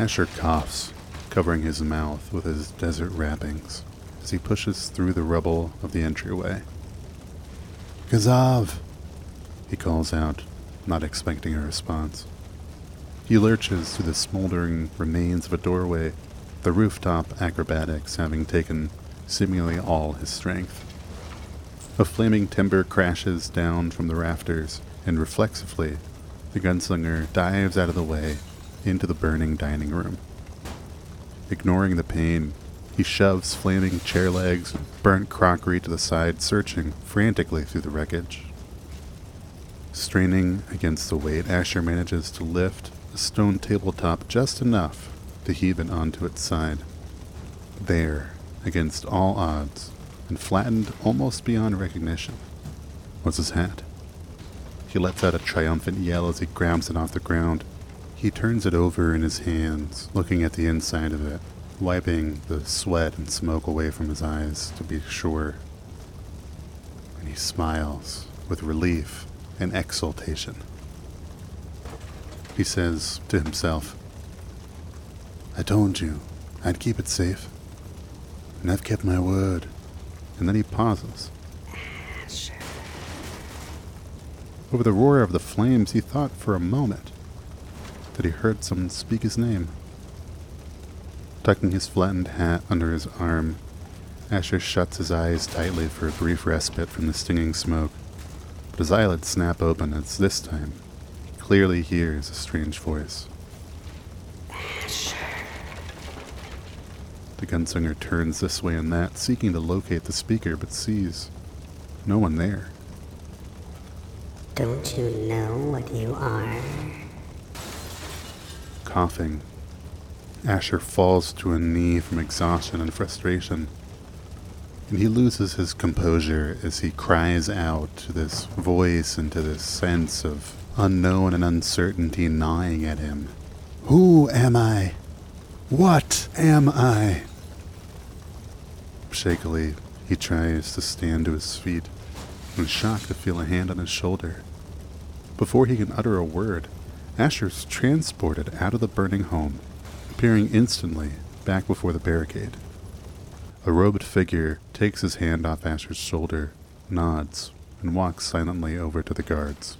Asher coughs, covering his mouth with his desert wrappings as he pushes through the rubble of the entryway. Kazav! He calls out, not expecting a response. He lurches through the smoldering remains of a doorway, the rooftop acrobatics having taken seemingly all his strength. A flaming timber crashes down from the rafters, and reflexively, the gunslinger dives out of the way into the burning dining room. Ignoring the pain, he shoves flaming chair legs and burnt crockery to the side, searching frantically through the wreckage. Straining against the weight, Asher manages to lift a stone tabletop just enough to heave it onto its side. There, against all odds, and flattened almost beyond recognition, was his hat. He lets out a triumphant yell as he grabs it off the ground. He turns it over in his hands, looking at the inside of it, wiping the sweat and smoke away from his eyes to be sure. And he smiles with relief and exultation. He says to himself, I told you I'd keep it safe, and I've kept my word. And then he pauses. Ah, over the roar of the flames, he thought for a moment that he heard someone speak his name. Tucking his flattened hat under his arm, Asher shuts his eyes tightly for a brief respite from the stinging smoke. But his eyelids snap open as this time he clearly hears a strange voice. Asher. The gunslinger turns this way and that, seeking to locate the speaker, but sees no one there. Don't you know what you are? Coughing, Asher falls to a knee from exhaustion and frustration, and he loses his composure as he cries out to this voice and to this sense of unknown and uncertainty gnawing at him. Who am I? What am I? Shakily, he tries to stand to his feet, and shocked to feel a hand on his shoulder. Before he can utter a word, Asher's transported out of the burning home, appearing instantly back before the barricade. A robed figure takes his hand off Asher's shoulder, nods, and walks silently over to the guards.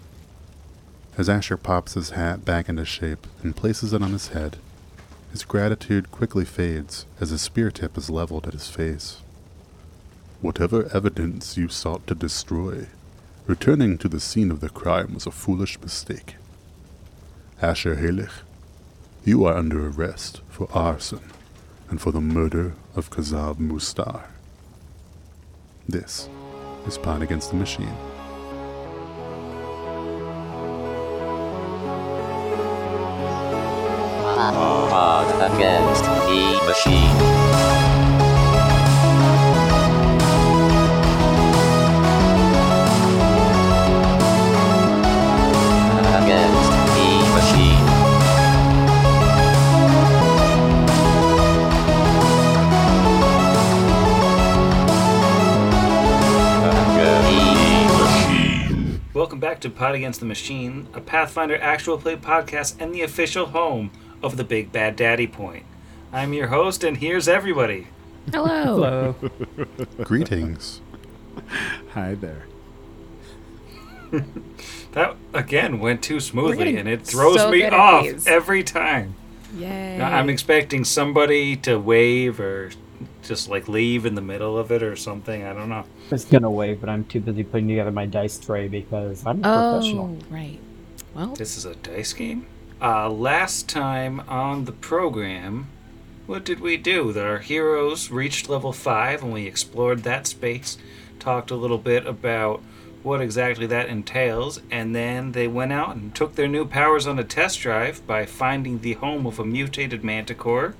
As Asher pops his hat back into shape and places it on his head, his gratitude quickly fades as a spear tip is leveled at his face. Whatever evidence you sought to destroy, returning to the scene of the crime was a foolish mistake. Asher Halich, you are under arrest for arson and for the murder of Kazab Mustar. This is Pod Against the Machine. Pod against the machine. Welcome back to Pod Against the Machine, a Pathfinder actual play podcast and the official home of the Big Bad Daddy Point. I'm your host, and here's everybody. Hello. Hello. Greetings. Hi there. That again went too smoothly, and it throws so me off these. every time. Yay. Now, I'm expecting somebody to wave or just like leave in the middle of it or something. I don't know. I was gonna wait, but I'm too busy putting together my dice tray because I'm a oh, professional. right. Well, This is a dice game. Uh, last time on the program, what did we do? Our heroes reached level 5 and we explored that space, talked a little bit about what exactly that entails, and then they went out and took their new powers on a test drive by finding the home of a mutated manticore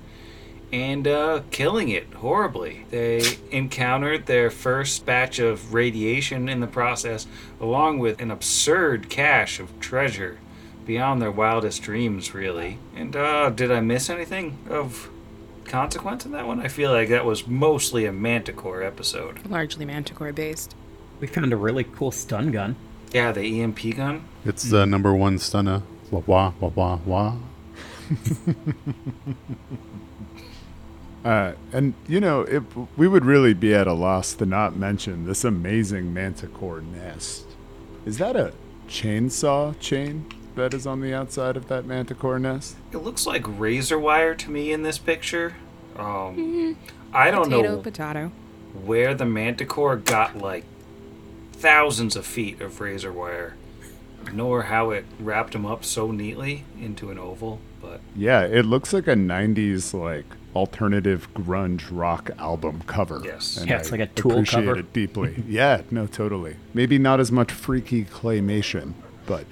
and uh, killing it horribly. They encountered their first batch of radiation in the process, along with an absurd cache of treasure beyond their wildest dreams, really. And uh, did I miss anything of consequence in that one? I feel like that was mostly a Manticore episode. largely manticore based. We found a really cool stun gun. Yeah, the EMP gun. It's the number one stunner. Wah wah wah wah wah. Uh, and you know, it, we would really be at a loss to not mention this amazing manticore nest. Is that a chainsaw chain that is on the outside of that manticore nest? It looks like razor wire to me in this picture. Um, I don't Potato, know potato. where the manticore got like thousands of feet of razor wire, nor how it wrapped them up so neatly into an oval. But Yeah, it looks like a '90s like alternative grunge rock album cover. Yes. and Yeah, it's I like a Tool appreciate cover. it deeply. yeah, no, totally. Maybe not as much freaky claymation, but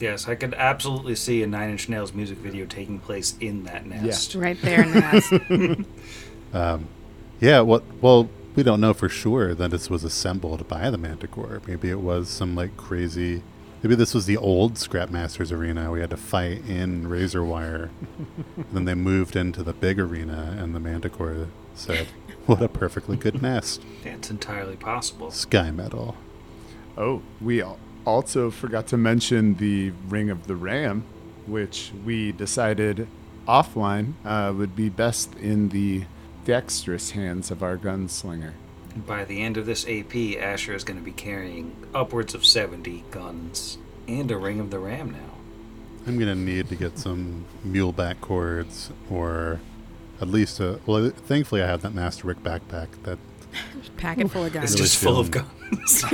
yes, I could absolutely see a Nine Inch Nails music video taking place in that nest. Right there in the nest. Um, yeah, well, well, we don't know for sure that this was assembled by the Manticore. Maybe it was some like crazy. Maybe this was the old Scrapmasters arena. We had to fight in razor wire. and then they moved into the big arena, and the Manticore said, "What a perfectly good nest, That's entirely possible. sky metal." Oh, we also forgot to mention the Ring of the Ram, which we decided offline uh, would be best in the dexterous hands of our gunslinger. By the end of this AP, Asher is going to be carrying upwards of 70 guns and a Ring of the Ram now. I'm gonna need to get some muleback cords, or at least a. Well, thankfully I have that masterwork backpack that Packet full of It's guns. Really just full of guns.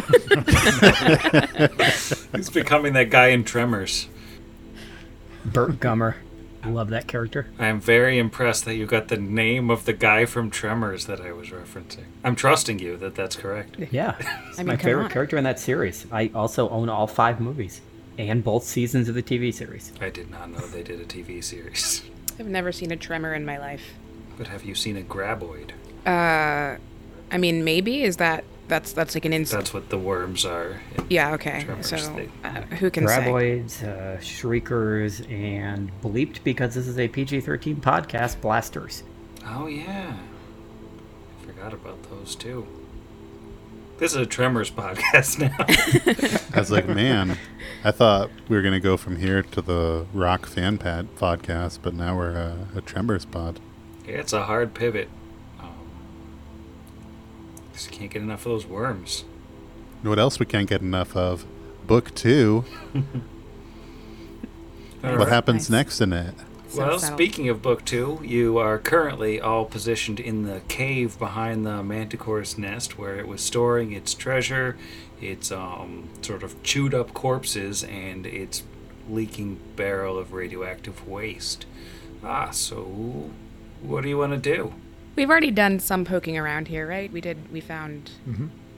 He's becoming that guy in Tremors. Burt Gummer. I love that character. I am very impressed that you got the name of the guy from Tremors that I was referencing. I'm trusting you that that's correct. Yeah. It's I mean, my favorite on. character in that series. I also own all five movies and both seasons of the TV series. I did not know they did a TV series. I've never seen a tremor in my life. But have you seen a Graboid? Uh, I mean, maybe is that that's that's like an instant. That's what the worms are. in Yeah. Okay. Tremors, So uh, who can say? Graboids, uh, Shriekers, and bleeped because this is a PG 13 podcast, Blasters. Oh, yeah. I forgot about those too. This is a Tremors podcast now. I was like, man, I thought we were gonna go from here to the rock fan pad podcast, but now we're uh, a Tremors pod. it's a hard pivot. Just can't get enough of those worms. You know what else we can't get enough of? Book two. What right. happens Nice. next in it? So Well, settled. speaking of book two, you are currently all positioned in the cave behind the manticore's nest where it was storing its treasure, its um, sort of chewed up corpses, and its leaking barrel of radioactive waste. Ah, so what do you want to do? We've already done some poking around here, right? We did. We found.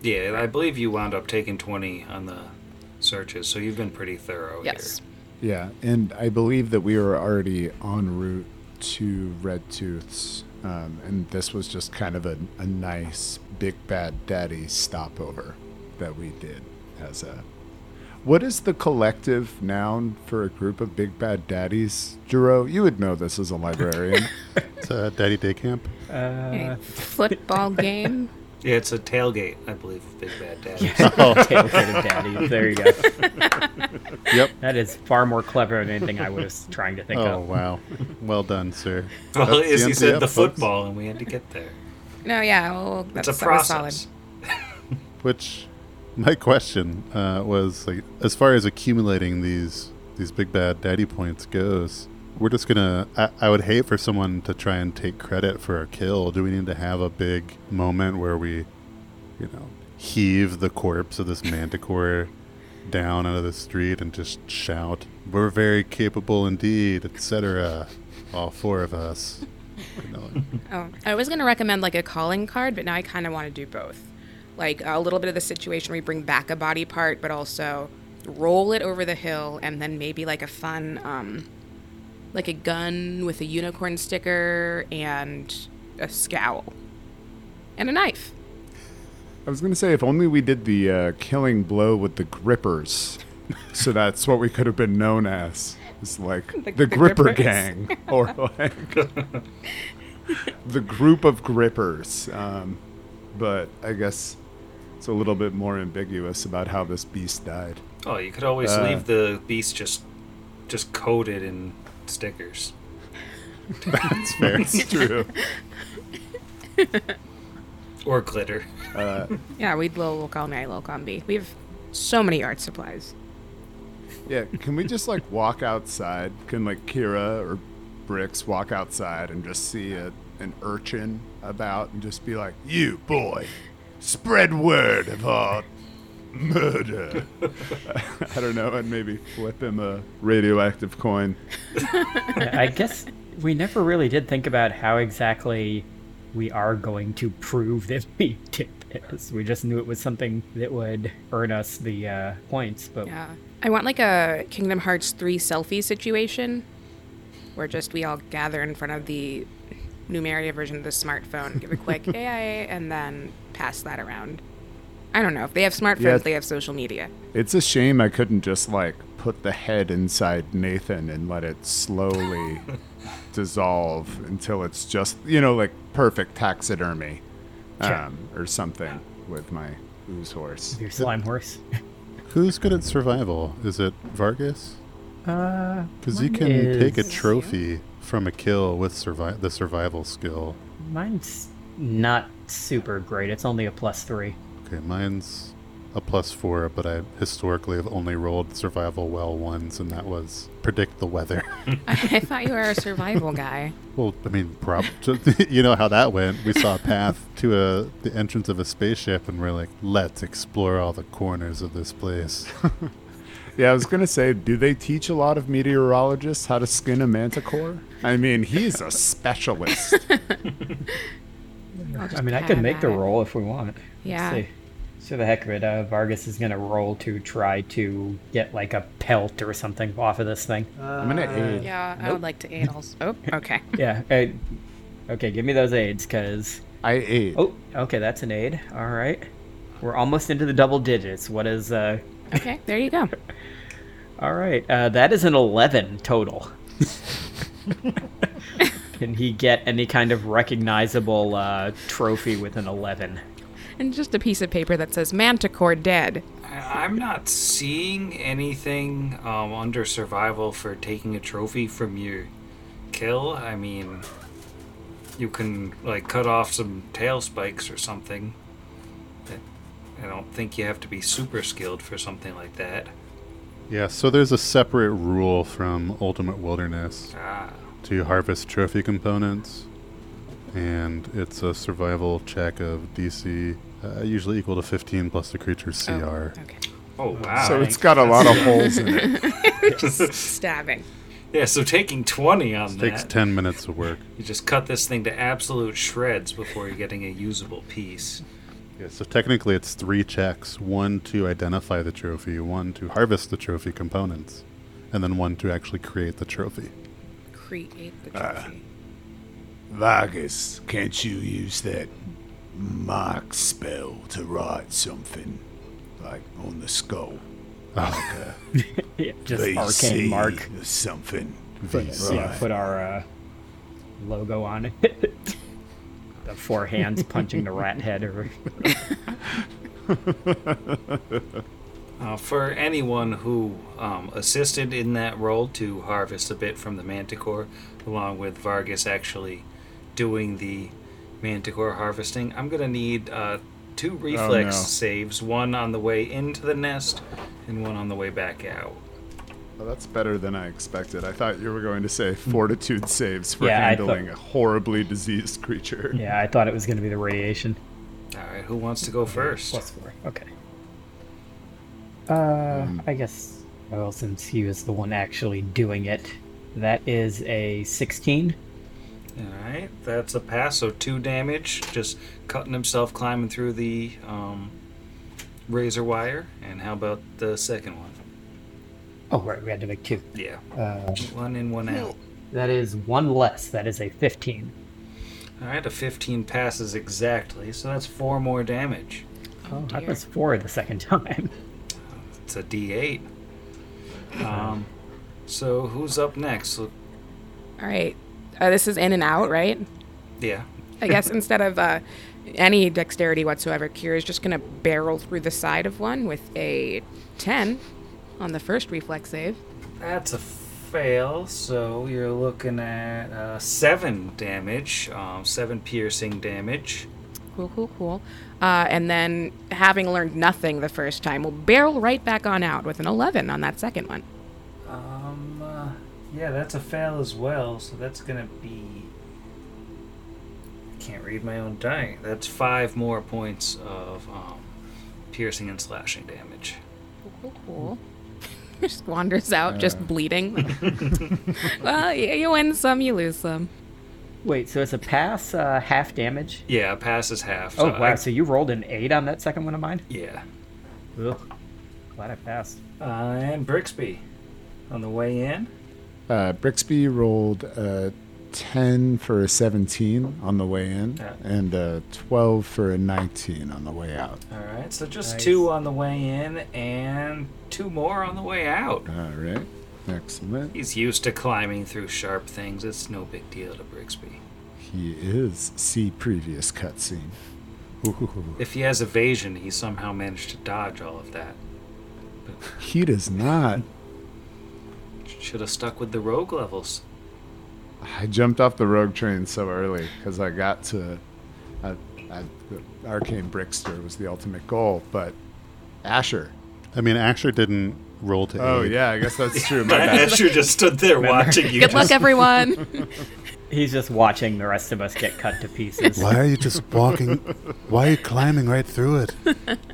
Yeah, I believe you wound up taking 20 on the searches, so you've been pretty thorough Yes. here. Yeah, and I believe that we were already en route to Red Tooth's, um, and this was just kind of a, a nice Big Bad Daddy stopover that we did as a. What is the collective noun for a group of Big Bad Daddies? Jero, you would know this as a librarian. It's a Daddy Day Camp. Uh, A football game. Yeah, it's a tailgate, I believe, of Big Bad Daddy. Tailgated Daddy. There you go. Yep. That is far more clever than anything I was trying to think Oh of. Oh, wow, well done, sir. Well, That's as the he said, the folks. football, and we had to get there. No, yeah. Well, that's It's a that was solid. process. Which, my question uh, was like, as far as accumulating these these big bad daddy points goes, we're just gonna. I, I would hate for someone to try and take credit for a kill. Do we need to have a big moment where we, you know, heave the corpse of this manticore down out of the street and just shout, "We're very capable indeed," etc. All four of us. Oh, I was gonna recommend like a calling card, but now I kind of want to do both. Like a little bit of the situation where you bring back a body part, but also roll it over the hill, and then maybe like a fun, um, like a gun with a unicorn sticker and a scowl and a knife. I was going to say, if only we did the uh, killing blow with the grippers. so that's what we could have been known as. It's like the, The- the Gripper Grippers. Gang, or like the group of grippers. Um, but I guess it's a little bit more ambiguous about how this beast died. Oh, you could always Uh, leave the beast just just coated in stickers. That's fair. It's true. Or glitter. Yeah, we'd little will call me little combi. We have so many art supplies. Yeah, can we just like walk outside? Can like Kira or Bricks walk outside and just see a, an urchin about and just be like, "You boy, spread word of our murder." I don't know, and maybe flip him a radioactive coin. I guess we never really did think about how exactly we are going to prove that we did this. We just knew it was something that would earn us the uh, points, but Yeah. I want like a Kingdom Hearts 3 selfie situation where just we all gather in front of the Numeria version of the smartphone, give a quick AI, and then pass that around. I don't know. If they have smartphones, Yeah. they have social media. It's a shame I couldn't just like put the head inside Nathan and let it slowly dissolve until it's just you know like perfect taxidermy, Sure. um, or something with my ooze horse. your slime horse. Who's good at survival? Is it Vargas? Uh, Because you mine can take a is- trophy from a kill with survi- the survival skill. Mine's not super great. It's only a plus three. Okay, mine's a plus four, but I historically have only rolled survival well once, and that was predict the weather. I thought you were a survival guy. well, I mean, prob- you know how that went. We saw a path to a the entrance of a spaceship, and we're like, let's explore all the corners of this place. Yeah, I was gonna say, do they teach a lot of meteorologists how to skin a manticore? I mean, he's a specialist. I'll just I mean, I pat could make the roll if we want. Let's Yeah. see. So the heck of it, uh, Vargas is gonna roll to try to get like a pelt or something off of this thing. I'm gonna aid. Yeah, I would like to aid also. Oh, okay. Yeah. uh, okay, give me those aids, cause I ate. oh, okay, that's an aid. All right, we're almost into the double digits. What is uh? Okay, there you go. All right, uh, that is an eleven total. Can he get any kind of recognizable uh, trophy with an eleven? And just a piece of paper that says Manticore dead. I- I'm not seeing anything um, under survival for taking a trophy from your kill. I mean, you can like cut off some tail spikes or something. But I don't think you have to be super skilled for something like that. yeah, so there's a separate rule from Ultimate Wilderness Ah, to harvest trophy components, and it's a survival check of DC, uh, usually equal to 15 plus the creature's CR. Oh, okay. oh wow! So it's got a lot of holes in it. Just stabbing. yeah. So taking twenty on that takes 10 minutes of work. you just cut this thing to absolute shreds before you're getting a usable piece. Yeah, so technically it's three checks one to identify the trophy, one to harvest the trophy components, and then one to actually create the trophy. Create the Ah. trophy. Vargas, can't you use that mark spell to write something like on the skull? Yeah, just arcane mark. or something. Yeah, put our uh, logo on it. the four hands punching the rat head. Or Uh, for anyone who um, assisted in that role to harvest a bit from the manticore, along with Vargas actually doing the manticore harvesting, I'm gonna need uh, two reflex no. saves: one on the way into the nest, and one on the way back out. Well, that's better than I expected. I thought you were going to say fortitude saves for Yeah, I thought- handling a horribly diseased creature. yeah, I thought it was going to be the radiation. All right, who wants to go first? Plus four. Okay. Uh, I guess. Well, since he was the one actually doing it, that is a sixteen. All right, that's a pass. So two damage, just cutting himself climbing through the um, razor wire. And how about the second one? Oh, right, we had to make two. Yeah, Uh, one in, one out. that is one less. That is a fifteen. All right, a 15 passes exactly, so that's four more damage. Oh, that was four the second time. It's a D8. Um, so who's up next? All right. Uh, this is in and out, right? yeah. I guess instead of uh, any dexterity whatsoever, Kira is just going to barrel through the side of one with a 10 on the first reflex save. That's a fail, so you're looking at uh, seven damage, um, seven piercing damage. Cool, cool, cool. Uh, and then, having learned nothing the first time, we'll barrel right back on out with an 11 on that second one. Um, uh, yeah, that's a fail as well, so that's gonna be. I can't read my own die. That's five more points of um, piercing and slashing damage. Cool, cool, cool. Just wanders out, just bleeding. well, you, you win some, you lose some. Wait, so it's a pass, uh, half damage? Yeah, passes half. Oh, so wow. I- So you rolled an 8 on that second one of mine? yeah. Ugh. Glad I passed. Uh, and Brixby on the way in. Uh, Brixby rolled a 10 for a 17 on the way in, Yeah. and a 12 for a 19 on the way out. All right, so just Nice. two on the way in and two more on the way out. All right. Excellent. He's used to climbing through sharp things. It's no big deal to Brixby. He is. See previous cutscene. If he has evasion, he somehow managed to dodge all of that. But He does not. Should have stuck with the rogue levels. I jumped off the rogue train so early because I got to. I, I, the Arcane Brickster was the ultimate goal, but Asher. I mean, Asher didn't roll to Oh, aid. yeah, I guess that's true. My. Asher just stood there watching you. Good luck, everyone. He's just watching the rest of us get cut to pieces. Why are you just walking? Why are you climbing right through it?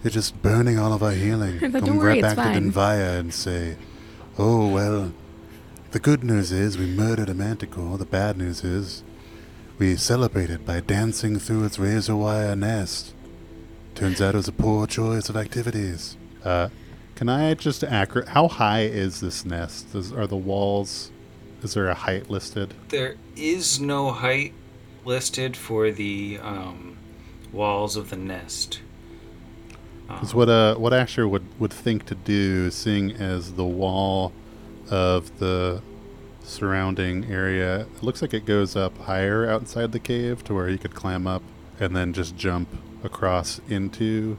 You're just burning all of our healing. Don't Come worry, right back fine. to Denvaya and say, "Oh well." The good news is we murdered a manticore. The bad news is we celebrated by dancing through its razor wire nest. Turns out it was a poor choice of activities. Uh, can I just accurate? How high is this nest? Is, are the walls? Is there a height listed? There is no height listed for the um, walls of the nest. Because what uh what Asher would would think to do, seeing as the wall of the surrounding area, it looks like it goes up higher outside the cave to where he could climb up and then just jump across into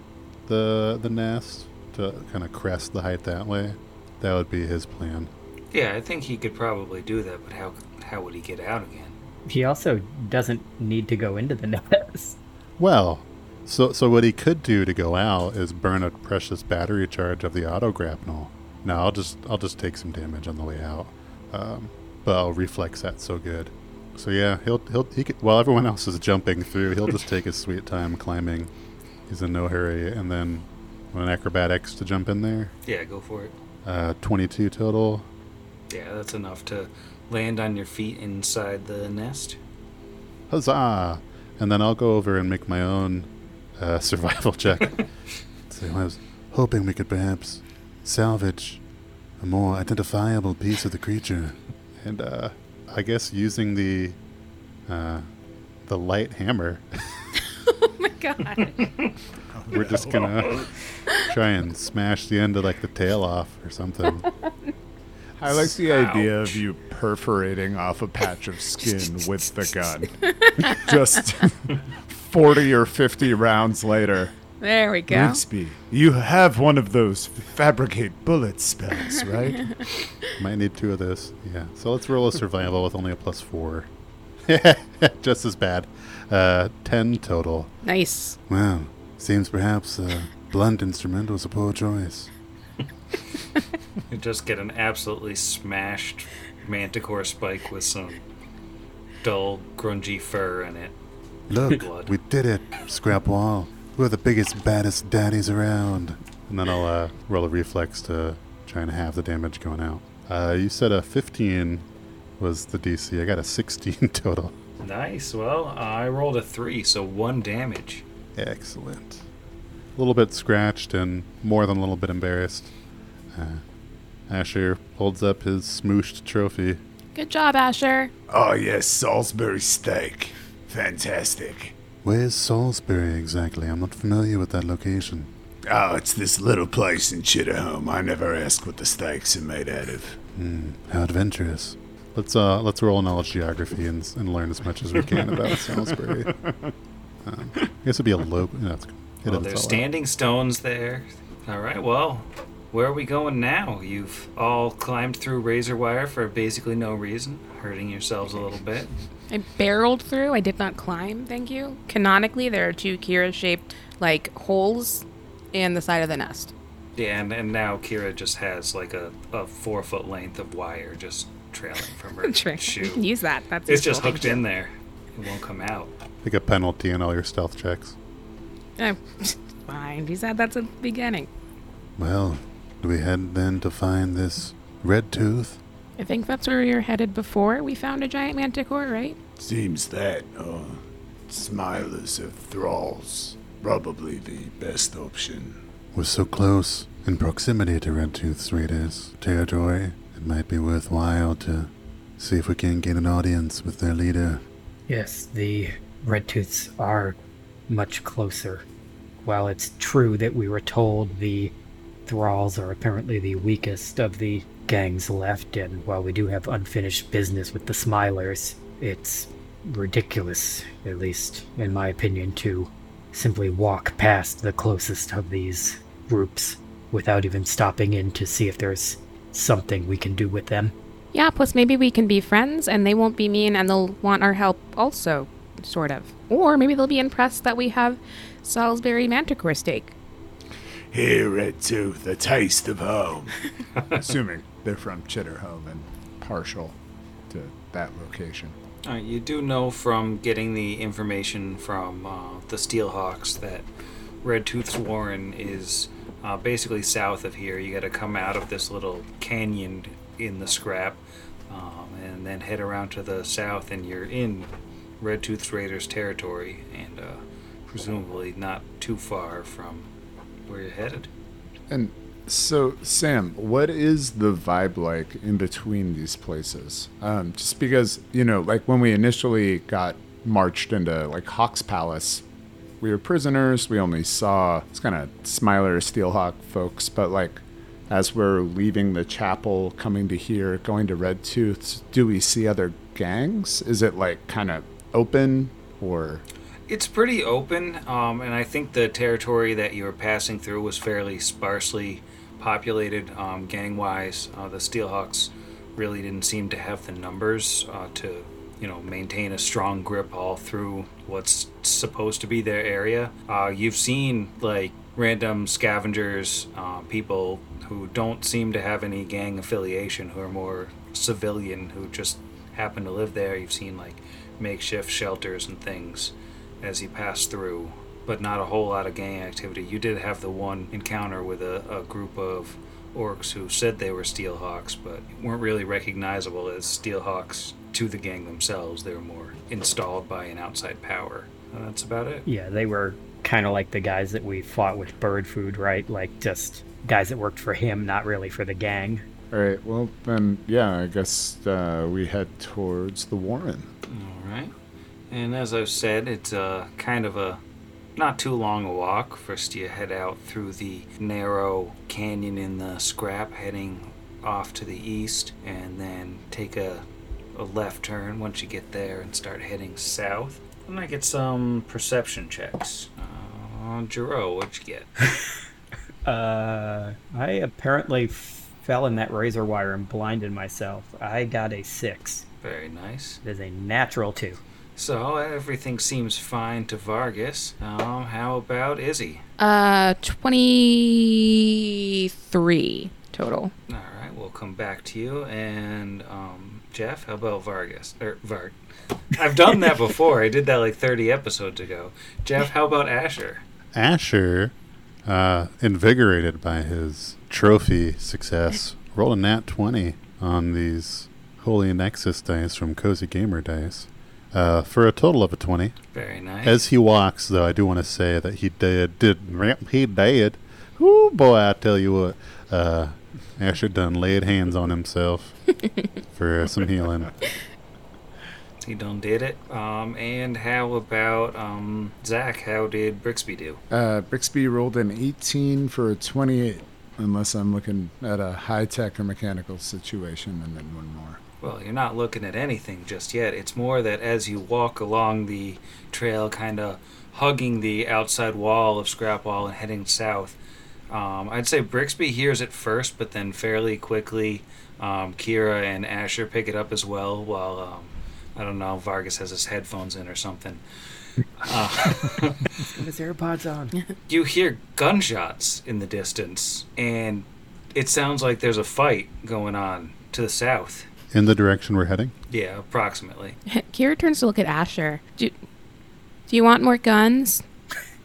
the the nest to kind of crest the height that way. That would be his plan. Yeah, I think he could probably do that, but how how would he get out again? He also doesn't need to go into the nest. Well, so so what he could do to go out is burn a precious battery charge of the auto grapnel. No, I'll just I'll just take some damage on the way out, um, but I'll reflex that so good. So yeah, he'll he'll he could, while everyone else is jumping through, he'll just take his sweet time climbing. He's in no hurry, and then an acrobatics to jump in there. Yeah, go for it. Uh, Twenty-two total. Yeah, that's enough to land on your feet inside the nest. Huzzah! And then I'll go over and make my own uh, survival check. so I was hoping we could perhaps salvage a more identifiable piece of the creature. And uh, I guess using the uh, the light hammer, oh my god. we're just gonna try and smash the end of like the tail off or something. I like the idea of you perforating off a patch of skin with the gun. Just 40 or 50 rounds later. There we go. Brixby, you have one of those fabricate bullet spells, right? Might need two of those. Yeah. So let's roll a survival with only a plus four. Just as bad. Uh, ten total. Nice. Well, seems perhaps a blunt instrument was a poor choice. You just get an absolutely smashed manticore spike with some dull, grungy fur in it. Look, Blood. we did it, Scrap Wall. We're the biggest, baddest daddies around. And then I'll uh, roll a reflex to try and have the damage going out. Uh, you said a 15 was the DC. I got a 16 total. Nice. Well, I rolled a three, so one damage. Excellent. A little bit scratched and more than a little bit embarrassed. Uh, Asher holds up his smooshed trophy. Good job, Asher. Oh, yes, Salisbury steak. Fantastic. Where's Salisbury exactly? I'm not familiar with that location. Oh, it's this little place in Chitterhome. I never ask what the steaks are made out of. Hmm, how adventurous. Let's uh let's roll in knowledge geography and, and learn as much as we can about Salisbury. Um, I guess it'd be a low. No, it's, it Well, doesn't there's tell that. standing stones there. All right. Well, where are we going now? You've all climbed through razor wire for basically no reason, hurting yourselves a little bit. I barreled through. I did not climb, thank you. Canonically, there are two Kira shaped, like, holes in the side of the nest. Yeah, and, and now Kira just has like a, a four foot length of wire just trailing from her True. Shoe. use that. That's It's just hooked in there. It won't come out. Like a penalty on all your stealth checks. you. Eh, Fine. You said that's a beginning. Well, do we head then to find this red tooth? I think that's where we were headed before we found a giant manticore, right? Seems that, uh, Smilers of Thralls, probably the best option. We're so close in proximity to Red Tooth's raiders territory. It might be worthwhile to see if we can gain an audience with their leader. Yes, the Red Tooths are much closer. While it's true that we were told the Thralls are apparently the weakest of the gangs left, and while we do have unfinished business with the Smilers, it's ridiculous, at least in my opinion, to simply walk past the closest of these groups without even stopping in to see if there's something we can do with them. Yeah, plus maybe we can be friends and they won't be mean and they'll want our help also, sort of. Or maybe they'll be impressed that we have Salisbury manticore steak. Here, Red Tooth, a taste of home. Assuming they're from Chitterhome and partial to that location. Uh, you do know from getting the information from uh, the Steelhawks that Red Tooth's Warren is uh, basically south of here. You got to come out of this little canyon in the scrap um, and then head around to the south, and you're in Red Tooth's Raiders territory and uh, presumably not too far from where you're headed. And so, Sam, what is the vibe like in between these places? Um, just because, you know, like when we initially got marched into like Hawk's Palace, we were prisoners. We only saw it's kind of Smiler, Steelhawk folks, but like as we're leaving the chapel, coming to here, going to Red Tooths, do we see other gangs? Is it like kind of open or? It's pretty open, um, and I think the territory that you were passing through was fairly sparsely populated um, gang wise. Uh, the Steelhawks really didn't seem to have the numbers uh, to, you know, maintain a strong grip all through what's supposed to be their area. Uh, you've seen like random scavengers, uh, people who don't seem to have any gang affiliation, who are more civilian, who just happen to live there. You've seen like makeshift shelters and things as he passed through, but not a whole lot of gang activity. You did have the one encounter with a, a group of orcs who said they were Steelhawks, but weren't really recognizable as Steelhawks to the gang themselves. They were more installed by an outside power. And that's about it. Yeah, they were kind of like the guys that we fought with Bird Food, right? Like just guys that worked for him, not really for the gang. All right, well, then, yeah, I guess uh, we head towards the Warren. And as I've said, it's uh, kind of a not too long a walk. First, you head out through the narrow canyon in the scrap, heading off to the east, and then take a, a left turn once you get there and start heading south. And I get some perception checks. Uh, Jero, what'd you get? Uh, I apparently fell in that razor wire and blinded myself. I got a six. Very nice. It is a natural two. So everything seems fine to Vargas. Um, how about Izzy? Uh, 23 total. All right, we'll come back to you. And um, Jeff, how about Vargas? Or Varg? I've done that before. I did that like 30 episodes ago. Jeff, how about Asher? Asher, uh, invigorated by his trophy success, rolled a nat 20 on these Holy Nexus dice from Cozy Gamer Dice uh, for a total of a 20. Very nice. As he walks, though, I do want to say that he did, did he did. Ooh, boy, I tell you what, uh, Asher done laid hands on himself for some healing. he done did it. Um, and how about um, Zach? How did Brixby do? Uh, Brixby rolled an 18 for a 28, unless I'm looking at a high tech or mechanical situation, and then one more. Well, you're not looking at anything just yet. It's more that as you walk along the trail, kind of hugging the outside wall of Scrap Wall and heading south, Um, I'd say Brixby hears it first, but then fairly quickly, um, Kira and Asher pick it up as well. While um, I don't know, Vargas has his headphones in or something. Uh, his AirPods on. you hear gunshots in the distance, and it sounds like there's a fight going on to the south. In the direction we're heading? Yeah, approximately. Kira turns to look at Asher. Do, do you want more guns?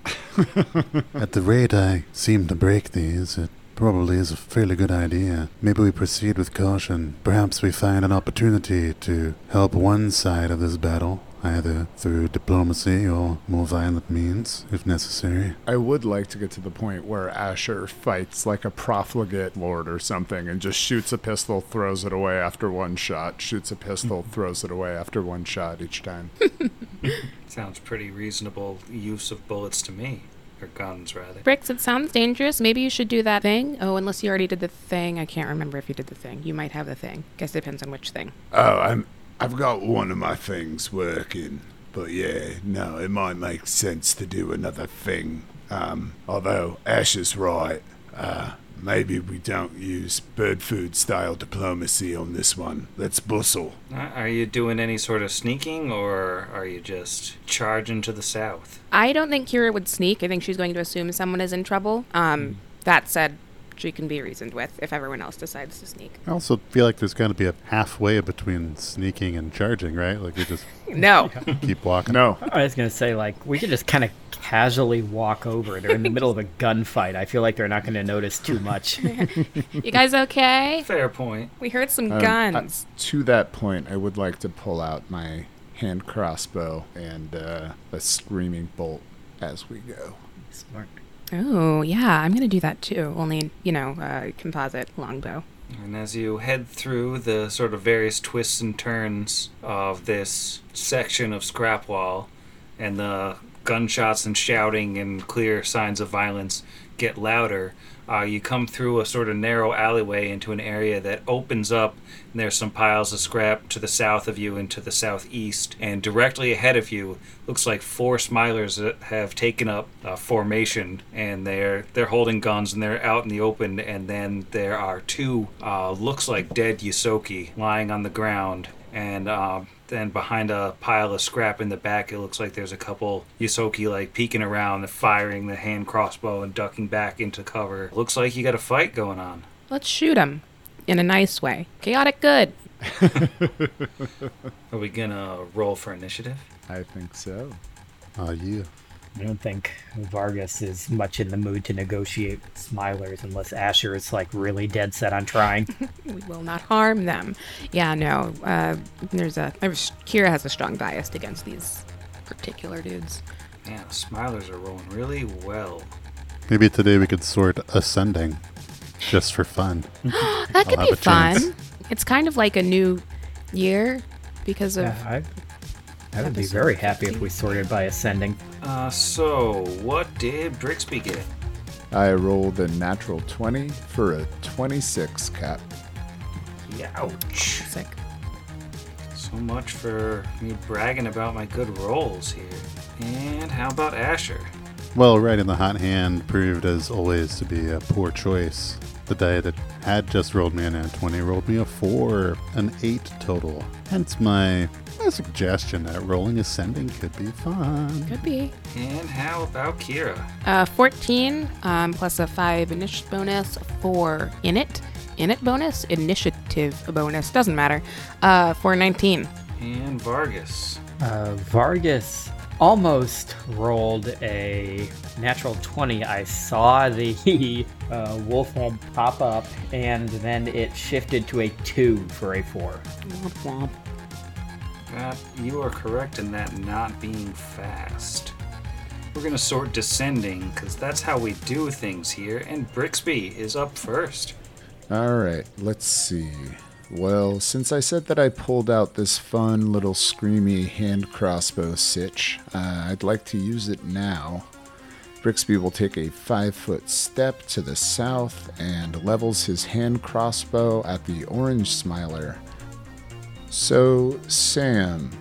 At the rate I seem to break these, it probably is a fairly good idea. Maybe we proceed with caution. Perhaps we find an opportunity to help one side of this battle, either through diplomacy or more violent means, if necessary. I would like to get to the point where Asher fights like a profligate lord or something and just shoots a pistol, throws it away after one shot, shoots a pistol, throws it away after one shot each time. Sounds pretty reasonable use of bullets to me. Or guns, rather. Bricks, it sounds dangerous. Maybe you should do that thing. Oh, unless you already did the thing. I can't remember if you did the thing. You might have the thing. Guess it depends on which thing. Oh, I'm. I've got one of my things working, but yeah, no, it might make sense to do another thing. Um, although Ash is right. Uh, maybe we don't use bird food style diplomacy on this one. Let's bustle. Uh, Are you doing any sort of sneaking, or are you just charging to the south? I don't think Kira would sneak. I think she's going to assume someone is in trouble. Um, that said, she can be reasoned with if everyone else decides to sneak. I also feel like there's going to be a halfway between sneaking and charging, right? Like we just No. keep walking. No, I was gonna say like we could just kind of casually walk over. They're in the middle of a gunfight. I feel like they're not gonna notice too much. you guys okay? Fair point. We heard some Um, guns. uh, to that point, I would like to pull out my hand crossbow and uh, a screaming bolt as we go. Smart. Oh, yeah. I'm going to do that too. Only, you know, uh, composite longbow. And as you head through the sort of various twists and turns of this section of scrap wall, and the gunshots and shouting and clear signs of violence get louder, uh, you come through a sort of narrow alleyway into an area that opens up, and there's some piles of scrap to the south of you and to the southeast. And directly ahead of you looks like four smilers have taken up uh, formation, and they're they're holding guns and they're out in the open. And then there are two uh, looks like dead Ysoki lying on the ground, and um, then behind a pile of scrap in the back, it looks like there's a couple Ysoki like peeking around, firing the hand crossbow and ducking back into cover. Looks like you got a fight going on. Let's shoot him in a nice way. Chaotic good. Are we gonna roll for initiative? I think so. Oh, yeah. I don't think Vargas is much in the mood to negotiate with Smilers unless Asher is like really dead set on trying. We will not harm them. Yeah, no. Uh, there's a. Kira has a strong bias against these particular dudes. Man, Smilers are rolling really well. Maybe today we could sort ascending, just for fun. That could be a chance. fun. It's kind of like a new year because of. yeah, I, I would be very happy if we sorted by ascending. Uh, so what did Brixby get? I rolled a natural 20 for a 26 cap. Ouch. Sick. So much for me bragging about my good rolls here. And how about Asher? Well, right in the hot hand proved as always to be a poor choice. The die that had just rolled me a nat 20 rolled me a 4, an 8 total. Hence my, my suggestion that rolling ascending could be fun. Could be. And how about Kira? Uh, 14 um, plus a 5 initiative bonus, 4 in it. In it bonus? Initiative bonus. Doesn't matter. Uh, for 19. And Vargas. Uh, Vargas almost rolled a natural 20. I saw the uh, wolf head pop up, and then it shifted to a 2 for a 4. Womp womp. You are correct in that not being fast. We're gonna sort descending, because that's how we do things here, and Brixby is up first. All right, let's see. Well, since I said that I pulled out this fun little screamy hand crossbow sitch, uh, I'd like to use it now. Brixby will take a five foot step to the south and levels his hand crossbow at the orange smiler. So, Sam,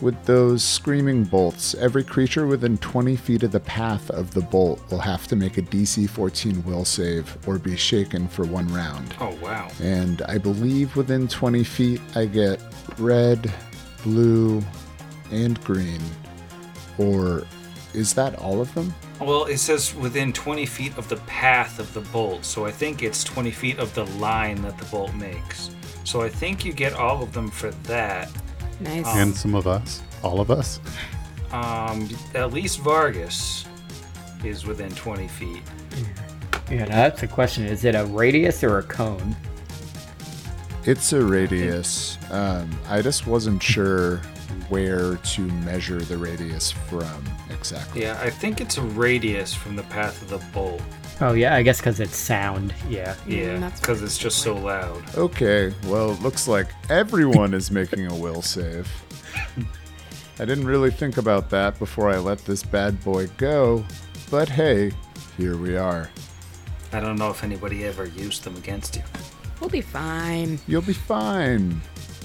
With those screaming bolts, every creature within 20 feet of the path of the bolt will have to make a DC 14 will save or be shaken for one round. Oh wow. And I believe within 20 feet, I get red, blue, and green. Or is that all of them? Well, it says within 20 feet of the path of the bolt, so I think it's 20 feet of the line that the bolt makes. So I think you get all of them for that. Nice. And some of us. All of us. Um, at least Vargas is within 20 feet. Yeah, now that's the question. Is it a radius or a cone? It's a radius. Um, I just wasn't sure where to measure the radius from exactly. Yeah, I think it's a radius from the path of the bolt. Oh yeah, I guess because it's sound. Yeah. Mm, yeah, that's because it's just so loud. Okay, well, it looks like everyone is making a will save. I didn't really think about that before I let this bad boy go, but hey, here we are. I don't know if anybody ever used them against you. We'll be fine. You'll be fine.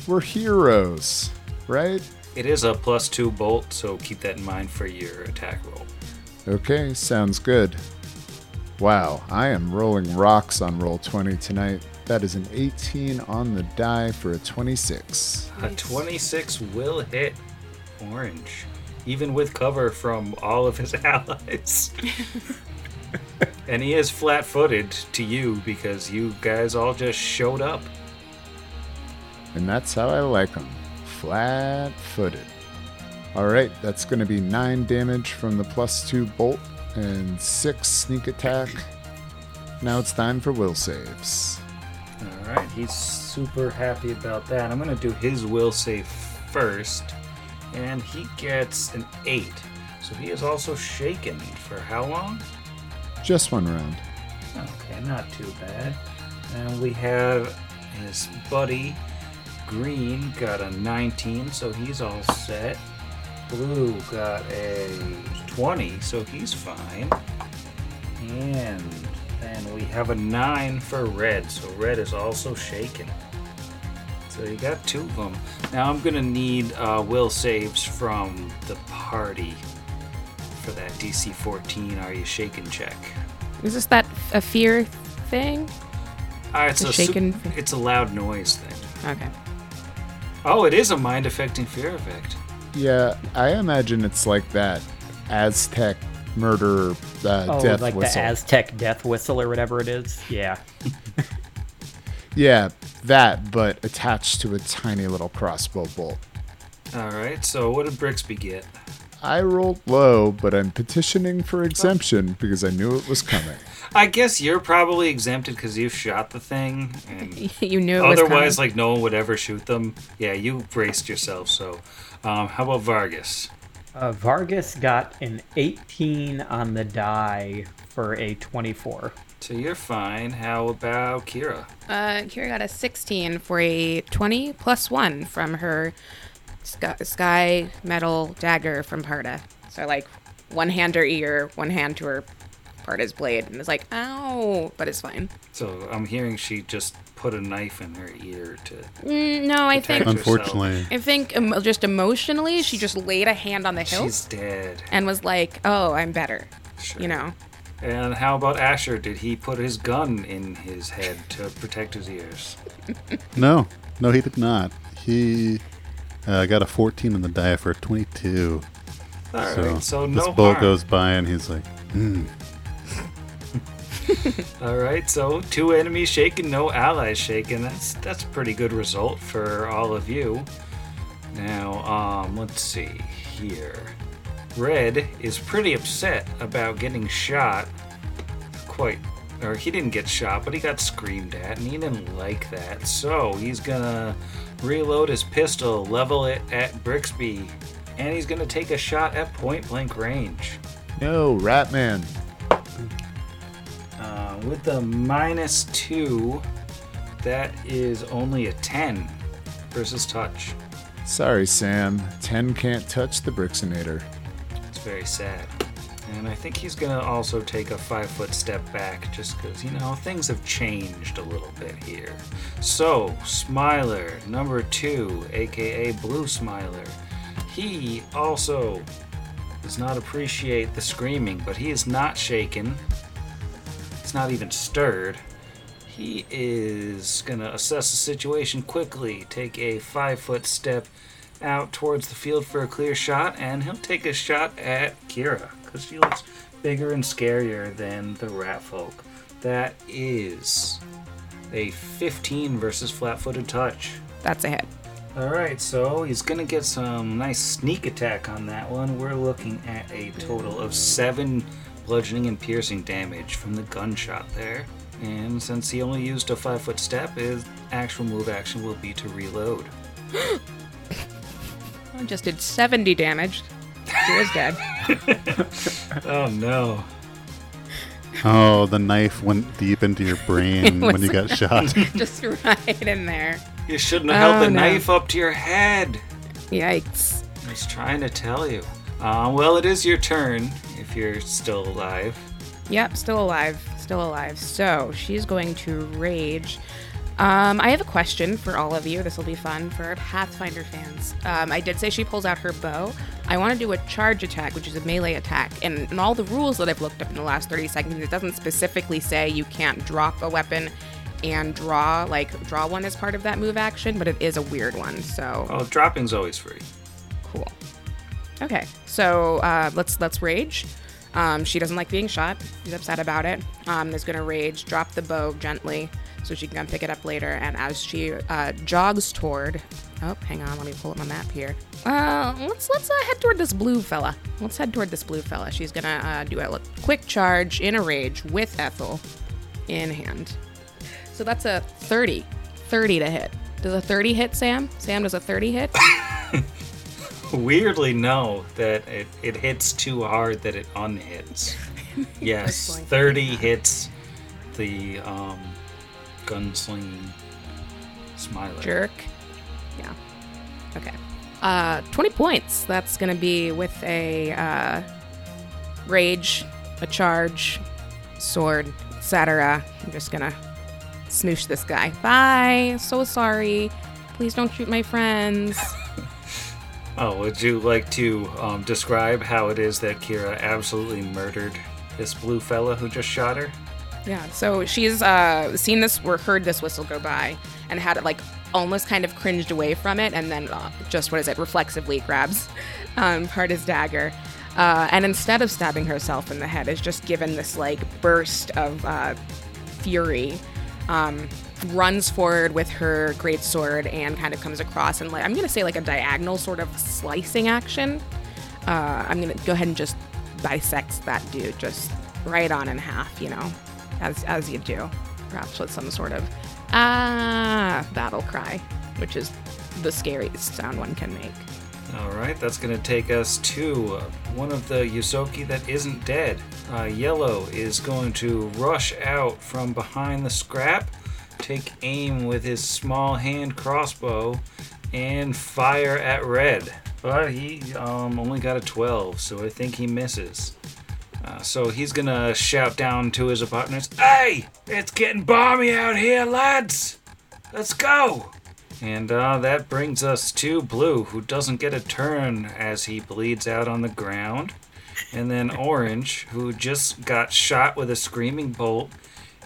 We're heroes, right? It is a plus two bolt, so keep that in mind for your attack roll. Okay, sounds good. Wow, I am rolling rocks on Roll20 tonight. That is an 18 on the die for a 26. A 26 will hit Orange, even with cover from all of his allies. and he is flat footed to you because you guys all just showed up. And that's how I like them. Flat footed. Alright, that's going to be 9 damage from the plus 2 bolt and 6 sneak attack. Now it's time for will saves. Alright, he's super happy about that. I'm going to do his will save first, and he gets an 8. So he is also shaken for how long? Just one round. Okay, not too bad. And we have his buddy Green got a 19, so he's all set. Blue got a 20, so he's fine. And then we have a 9 for Red, so Red is also shaken. So you got two of them. Now I'm gonna need uh, will saves from the party for that DC 14. Are you shaken check? Is this that a fear thing? Uh, it's a su- shaken- it's a loud noise thing. Okay. Oh, it is a mind affecting fear effect. Yeah, I imagine it's like that Aztec murder uh, Oh, death like whistle. the Aztec death whistle or whatever it is. Yeah. yeah, that, but attached to a tiny little crossbow bolt. All right. So what did Brixby get? I rolled low, but I'm petitioning for exemption because I knew it was coming. I guess you're probably exempted because you shot the thing, and you knew it otherwise, coming. like no one would ever shoot them. Yeah, you braced yourself. So, um, how about Vargas? Uh, Vargas got an 18 on the die for a 24. So you're fine. How about Kira? Uh, Kira got a 16 for a 20 plus 1 from her sky, sky metal dagger from Parda. So, like, one hand to her ear, one hand to her Parda's blade, and it's like, ow, but it's fine. So I'm hearing she just put a knife in her ear to. Mm, no, I think, Protect- Unfortunately, I think um, just emotionally, she just laid a hand on the hilt She's dead. and was like, oh, I'm better. Sure. You know? And how about Asher? Did he put his gun in his head to protect his ears? no, no, he did not. He uh, got a 14 on the die for a 22. All right. so So, this no bull harm. goes by and he's like, hmm. All right, so two enemies shaken, no allies shaken. That's that's a pretty good result for all of you. Now, um, let's see here. Red is pretty upset about getting shot. Quite, or he didn't get shot, but he got screamed at, and he didn't like that. So he's gonna reload his pistol, level it at Brixby, and he's gonna take a shot at point blank range. No, Ratman. Uh, with the minus two, that is only a 10 versus touch. Sorry, Sam. 10 can't touch the Brixinator. It's very sad. And I think he's going to also take a five foot step back just because, you know, things have changed a little bit here. So, Smiler, number two, aka Blue Smiler, He also does not appreciate the screaming, but he is not shaken. He's not even stirred. He is gonna assess the situation quickly, take a five foot step out towards the field for a clear shot, and he'll take a shot at Kira because she looks bigger and scarier than the rat folk. That is a 15 versus flat footed touch. That's a hit. Alright, so he's gonna get some nice sneak attack on that one. We're looking at a total of seven bludgeoning and piercing damage from the gunshot there. And since he only used a five foot step, his actual move action will be to reload. I just did 70 damage. She was dead. Oh no. Oh, the knife went deep into your brain when you got shot. just right in there. You shouldn't have held Oh, the no. knife up to your head. Yikes. I was trying to tell you. Uh, well, it is your turn if you're still alive. Yep, still alive. Still alive. So she's going to rage. Um, I have a question for all of you. This will be fun for our Pathfinder fans. Um, I did say she pulls out her bow. I want to do a charge attack, which is a melee attack. And in all the rules that I've looked up in the last 30 seconds, it doesn't specifically say you can't drop a weapon and draw, like, draw one as part of that move action, but it is a weird one. So Oh, dropping's always free. Cool. Okay, so uh, let's let's rage. Um, she doesn't like being shot. She's upset about it. Um, is gonna rage, drop the bow gently, so she can come pick it up later. And as she uh, jogs toward, oh, hang on, let me pull up my map here. Uh, let's let's uh, head toward this blue fella. Let's head toward this blue fella. She's gonna uh, do a quick charge in a rage with Ethel in hand. So that's a 30, 30 to hit. Does a 30 hit, Sam? Sam, does a 30 hit? Weirdly, no, that it, it hits too hard that it unhits. Yes, 30 hits the um, gunslinging smiler. jerk. Yeah. Okay. Uh, 20 points. That's going to be with a uh, rage, a charge, sword, etc. I'm just going to smoosh this guy. Bye. So sorry. Please don't shoot my friends. Oh, would you like to um, describe how it is that Kira absolutely murdered this blue fella who just shot her? Yeah, so she's uh, seen this or heard this whistle go by and had it like almost kind of cringed away from it and then uh, just, what is it, reflexively grabs um, Parta's dagger. Uh, and instead of stabbing herself in the head, is just given this like burst of uh, fury. Um, runs forward with her great sword and kind of comes across and like I'm gonna say like a diagonal sort of slicing action. Uh, I'm gonna go ahead and just dissect that dude just right on in half, you know, as as you do, perhaps with some sort of ah battle cry, which is the scariest sound one can make. All right, that's going to take us to one of the Ysoki that isn't dead. Uh, Yellow is going to rush out from behind the scrap, take aim with his small hand crossbow, and fire at Red. But he um, only got a 12, so I think he misses. Uh, so he's gonna shout down to his partners, Hey! It's getting balmy out here, lads! Let's go! And uh, that brings us to Blue, who doesn't get a turn as he bleeds out on the ground. And then Orange, who just got shot with a screaming bolt,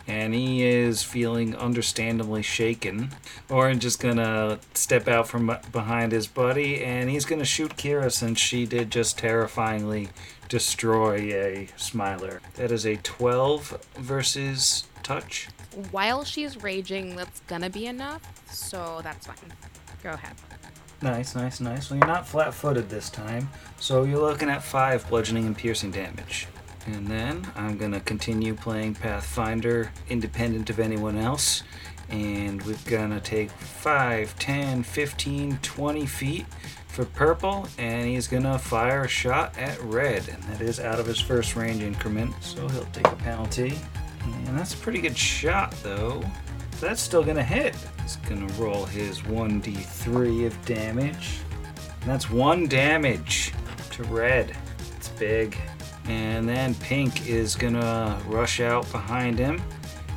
and he is feeling understandably shaken. Orange is gonna step out from behind his buddy, and he's gonna shoot Kira since she did just terrifyingly destroy a Smiler. That is a 12 versus touch. While she's raging, that's gonna be enough, so that's fine. Go ahead. Nice, nice, nice. Well, you're not flat footed this time, so you're looking at five bludgeoning and piercing damage. And then I'm to continue playing Pathfinder independent of anyone else. And we're to take 5, 10, 15, 20 feet for purple. And he's to fire a shot at red. And that is out of his first range increment, so he'll take a penalty. And that's a pretty good shot, though. That's still gonna hit. He's gonna roll his 1d3 of damage. And that's one damage to red. It's big. And then Pink is gonna rush out behind him.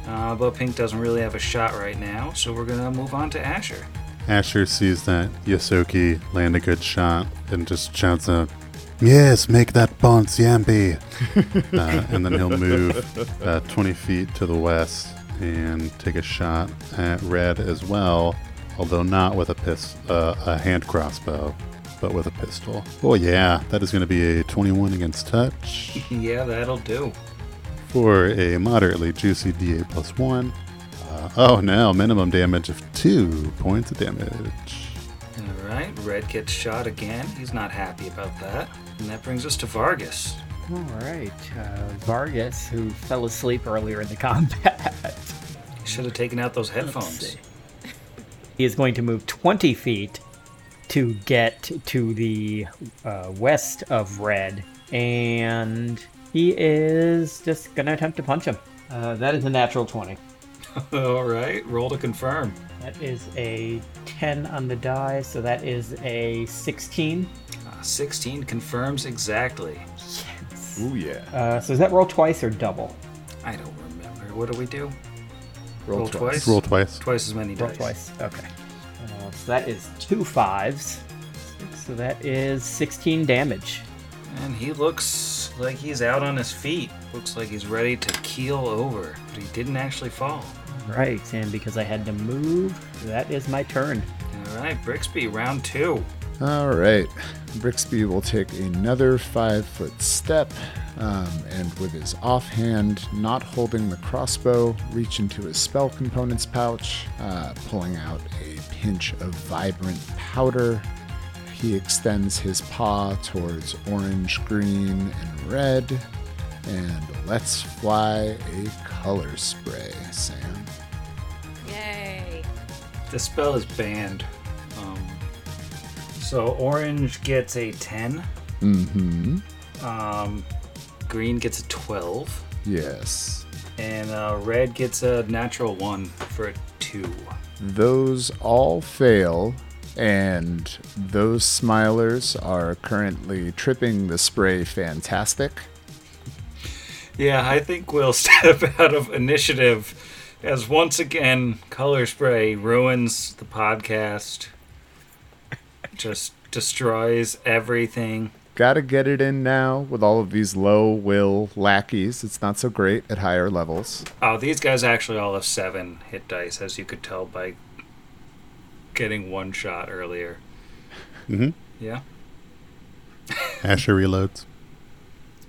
Uh, but Pink doesn't really have a shot right now, so we're gonna move on to Asher. Asher sees that Ysoki land a good shot and just shouts out, Yes, make that bounce, Yambi. uh, and then he'll move uh, 20 feet to the west and take a shot at Red as well, although not with a pis- uh, a hand crossbow, but with a pistol. Oh yeah, that is going to be a 21 against touch Yeah, that'll do. for a moderately juicy D8 plus one. Uh, oh no, minimum damage of two points of damage. All right, Red gets shot again. He's not happy about that. And that brings us to Vargas. All right, uh, Vargas, who fell asleep earlier in the combat. Should have taken out those headphones. He is going to move 20 feet to get to the uh, west of Red, and he is just going to attempt to punch him. Uh, that is a natural 20. All right, roll to confirm. That is a 10 on the die, so that is a 16. Uh, 16 confirms exactly. Yes. Ooh yeah. Uh, so is that roll twice or double? I don't remember. What do we do? Roll, roll twice. twice. Roll twice. Twice as many Roll dice. twice. Okay. Uh, so that is two fives. So that is 16 damage. And he looks like he's out on his feet. Looks like he's ready to keel over, but he didn't actually fall. Right, and because I had to move, that is my turn. All right, Brixby, round two. All right. Brixby will take another five foot step um, and with his offhand, not holding the crossbow, reach into his spell components pouch, uh, pulling out a pinch of vibrant powder. He extends his paw towards orange, green, and red and lets fly a color spray, Sam. This spell is banned. Um, so orange gets a 10. Mm-hmm. Um, green gets a 12. Yes. And uh, red gets a natural 1 for a 2. Those all fail, and those smilers are currently tripping the spray fantastic. Yeah, I think we'll step out of initiative as once again Color Spray ruins the podcast. Just destroys everything. Gotta get it in now with all of these low will lackeys. It's not so great at higher levels. Oh, these guys actually all have seven hit dice, as you could tell by getting one shot earlier. Mm-hmm. Yeah. Asher reloads.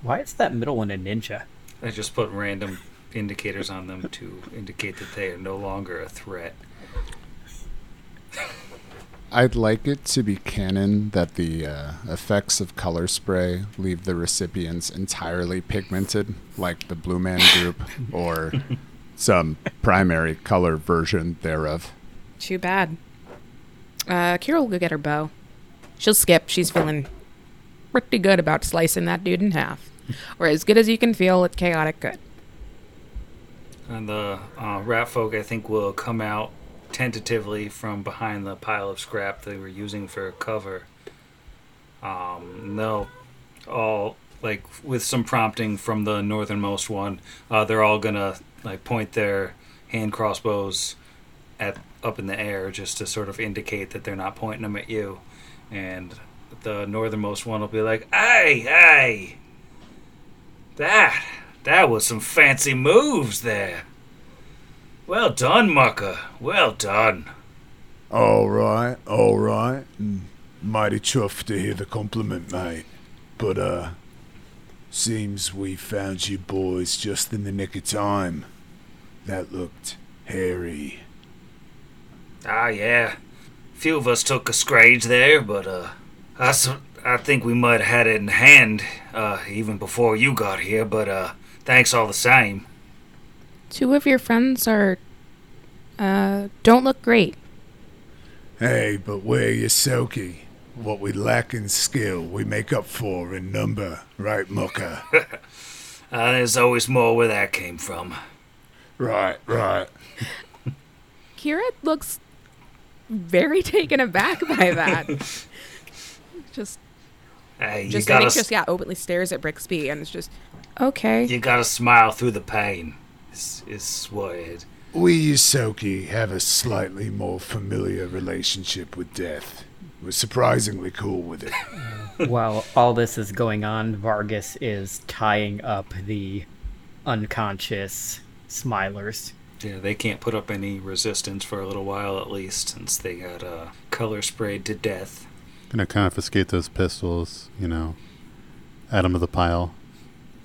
Why is that middle one a ninja? I just put random indicators on them to indicate that they are no longer a threat. I'd like it to be canon that the uh, effects of color spray leave the recipients entirely pigmented, like the Blue Man Group or some primary color version thereof. Too bad. Uh, Kira will go get her bow. She'll skip. She's feeling pretty good about slicing that dude in half. or as good as you can feel with chaotic good. And the uh, rat folk, I think, will come out tentatively from behind the pile of scrap they were using for cover. Um, they'll all, like, with some prompting from the northernmost one, uh, they're all gonna like point their hand crossbows at up in the air just to sort of indicate that they're not pointing them at you. And the northernmost one will be like, "Hey, hey, that that was some fancy moves there." Well done, Mucker. Well done. All right, all right. Mm, Mighty chuffed to hear the compliment, mate. But, uh, seems we found you boys just in the nick of time. That looked hairy. Ah, yeah. Few of us took a scrage there, but uh, I think we might have had it in hand uh, even before you got here. But uh, thanks all the same. Two of your friends are. Uh, don't look great. Hey, but we're Ysoki. What we lack in skill, we make up for in number, right, Mucker? Uh, there's always more where that came from. right, right. Kira looks very taken aback by that. just, Hey, you just, I gotta, think just yeah, openly stares at Brixby and it's just, okay. you gotta smile through the pain. Is, is what it. We Ysoki have a slightly more familiar relationship with death. We're surprisingly cool with it. While all this is going on, Vargas is tying up the unconscious Smilers. Yeah, they can't put up any resistance for a little while at least, since they got uh, color sprayed to death. Gonna confiscate those pistols, you know, add them to the pile.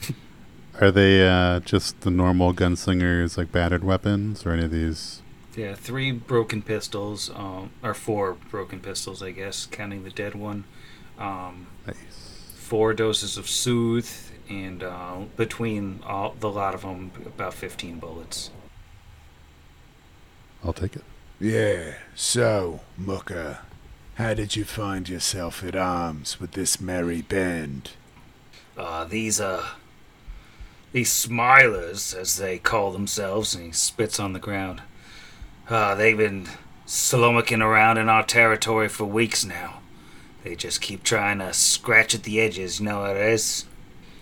Are they uh, just the normal gunslingers, like battered weapons, or any of these? Yeah, three broken pistols, um, or four broken pistols, I guess, counting the dead one. Um, Nice. four doses of soothe, and uh, between all the lot of them, about 15 bullets. I'll take it. Yeah, so, Mucker, how did you find yourself at arms with this merry band? Uh, these uh, these smilers, as they call themselves, and he spits on the ground. Uh, they've been slummoking around in our territory for weeks now. They just keep trying to scratch at the edges. You know how it is.